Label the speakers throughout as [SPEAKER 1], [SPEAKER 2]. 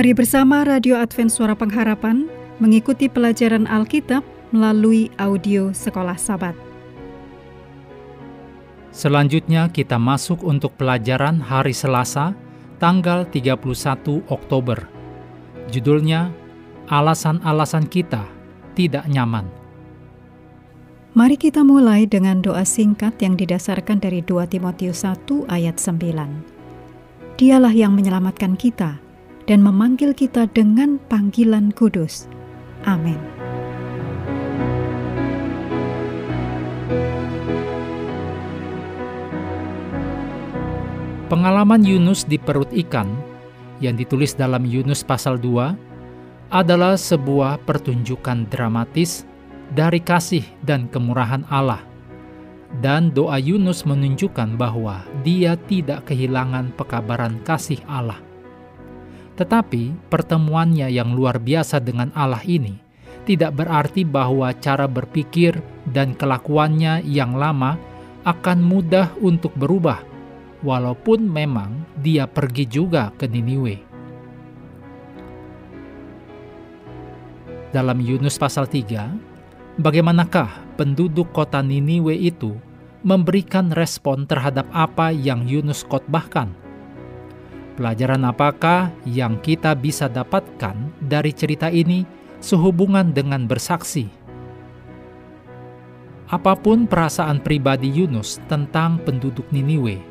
[SPEAKER 1] Mari bersama Radio Advent Suara Pengharapan mengikuti pelajaran Alkitab melalui audio Sekolah Sabat.
[SPEAKER 2] Selanjutnya kita masuk untuk pelajaran hari Selasa, tanggal 31 Oktober. Judulnya, Alasan-alasan kita tidak nyaman.
[SPEAKER 1] Mari kita mulai dengan doa singkat yang didasarkan dari 2 Timotius 1 ayat 9. Dialah yang menyelamatkan kita dan memanggil kita dengan panggilan kudus. Amin.
[SPEAKER 2] Pengalaman Yunus di perut ikan yang ditulis dalam Yunus pasal 2 adalah sebuah pertunjukan dramatis dari kasih dan kemurahan Allah. Dan doa Yunus menunjukkan bahwa dia tidak kehilangan pekabaran kasih Allah. Tetapi pertemuannya yang luar biasa dengan Allah ini tidak berarti bahwa cara berpikir dan kelakuannya yang lama akan mudah untuk berubah walaupun memang dia pergi juga ke Niniwe. Dalam Yunus pasal 3, bagaimanakah penduduk kota Niniwe itu memberikan respon terhadap apa yang Yunus khotbahkan? Pelajaran apakah yang kita bisa dapatkan dari cerita ini sehubungan dengan bersaksi? Apa pun perasaan pribadi Yunus tentang penduduk Niniwe,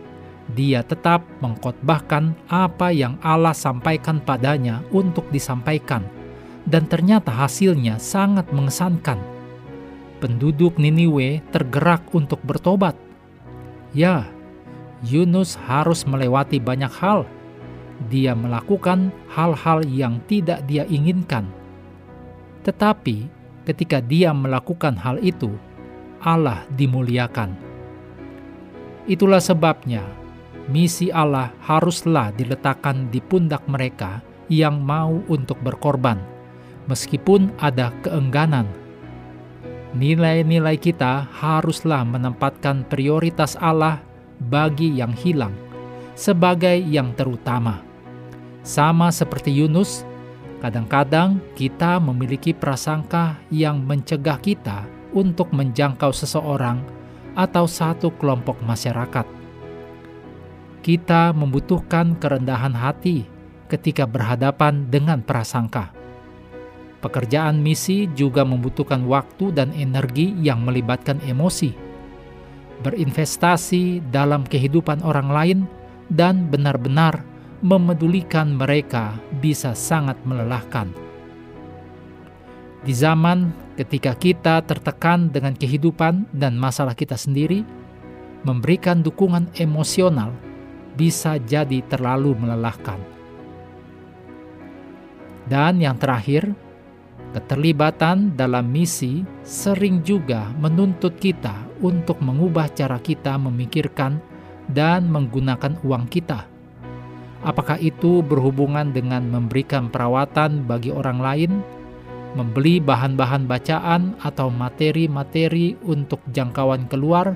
[SPEAKER 2] dia tetap mengkhotbahkan apa yang Allah sampaikan padanya untuk disampaikan, dan ternyata hasilnya sangat mengesankan. Penduduk Niniwe tergerak untuk bertobat. Ya, Yunus harus melewati banyak hal. Dia melakukan hal-hal yang tidak dia inginkan. Tetapi ketika dia melakukan hal itu, Allah dimuliakan. Itulah sebabnya misi Allah haruslah diletakkan di pundak mereka yang mau untuk berkorban, meskipun ada keengganan. Nilai-nilai kita haruslah menempatkan prioritas Allah bagi yang hilang sebagai yang terutama. Sama seperti Yunus, kadang-kadang kita memiliki prasangka yang mencegah kita untuk menjangkau seseorang atau satu kelompok masyarakat kita membutuhkan kerendahan hati ketika berhadapan dengan prasangka. Pekerjaan misi juga membutuhkan waktu dan energi yang melibatkan emosi. Berinvestasi dalam kehidupan orang lain dan benar-benar memedulikan mereka bisa sangat melelahkan. Di zaman ketika kita tertekan dengan kehidupan dan masalah kita sendiri, memberikan dukungan emosional bisa jadi terlalu melelahkan. Dan yang terakhir, keterlibatan dalam misi sering juga menuntut kita untuk mengubah cara kita memikirkan dan menggunakan uang kita. Apakah itu berhubungan dengan memberikan perawatan bagi orang lain, membeli bahan-bahan bacaan atau materi-materi untuk jangkauan keluar,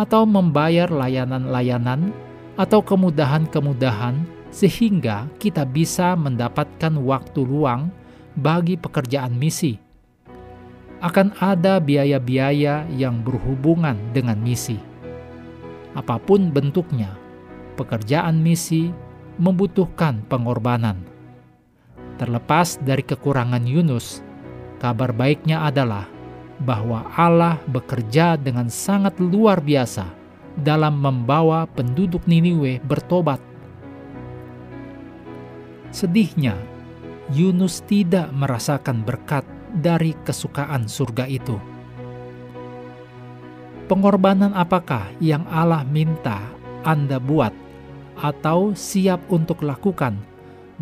[SPEAKER 2] atau membayar layanan-layanan atau kemudahan-kemudahan sehingga kita bisa mendapatkan waktu luang bagi pekerjaan misi. Akan ada biaya-biaya yang berhubungan dengan misi. Apa pun bentuknya, pekerjaan misi membutuhkan pengorbanan. Terlepas dari kekurangan Yunus, kabar baiknya adalah bahwa Allah bekerja dengan sangat luar biasa dalam membawa penduduk Niniwe bertobat. Sedihnya, Yunus tidak merasakan berkat dari kesukaan surga itu. Pengorbanan apakah yang Allah minta Anda buat atau siap untuk lakukan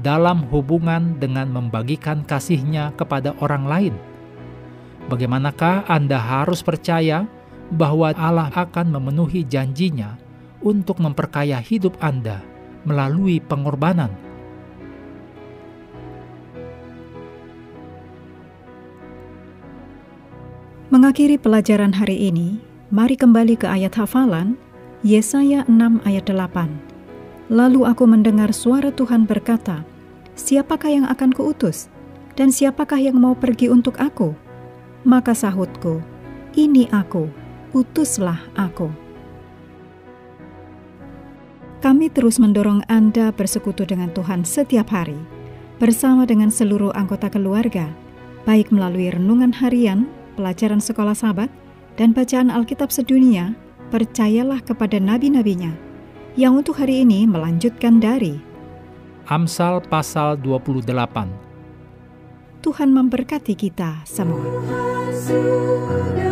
[SPEAKER 2] dalam hubungan dengan membagikan kasihnya kepada orang lain? Bagaimanakah Anda harus percaya bahwa Allah akan memenuhi janjinya untuk memperkaya hidup Anda melalui pengorbanan.
[SPEAKER 1] Mengakhiri pelajaran hari ini, mari kembali ke ayat hafalan Yesaya 6 ayat 8. Lalu aku mendengar suara Tuhan berkata, Siapakah yang akan kuutus? Dan siapakah yang mau pergi untuk aku? Maka sahutku, Ini aku, utuslah aku. Kami terus mendorong Anda bersekutu dengan Tuhan setiap hari, bersama dengan seluruh anggota keluarga, baik melalui renungan harian, pelajaran sekolah sahabat, dan bacaan Alkitab sedunia, percayalah kepada nabi-nabinya, yang untuk hari ini melanjutkan dari
[SPEAKER 2] Amsal pasal 28.
[SPEAKER 1] Tuhan memberkati kita semua.
[SPEAKER 3] Tuhan sudah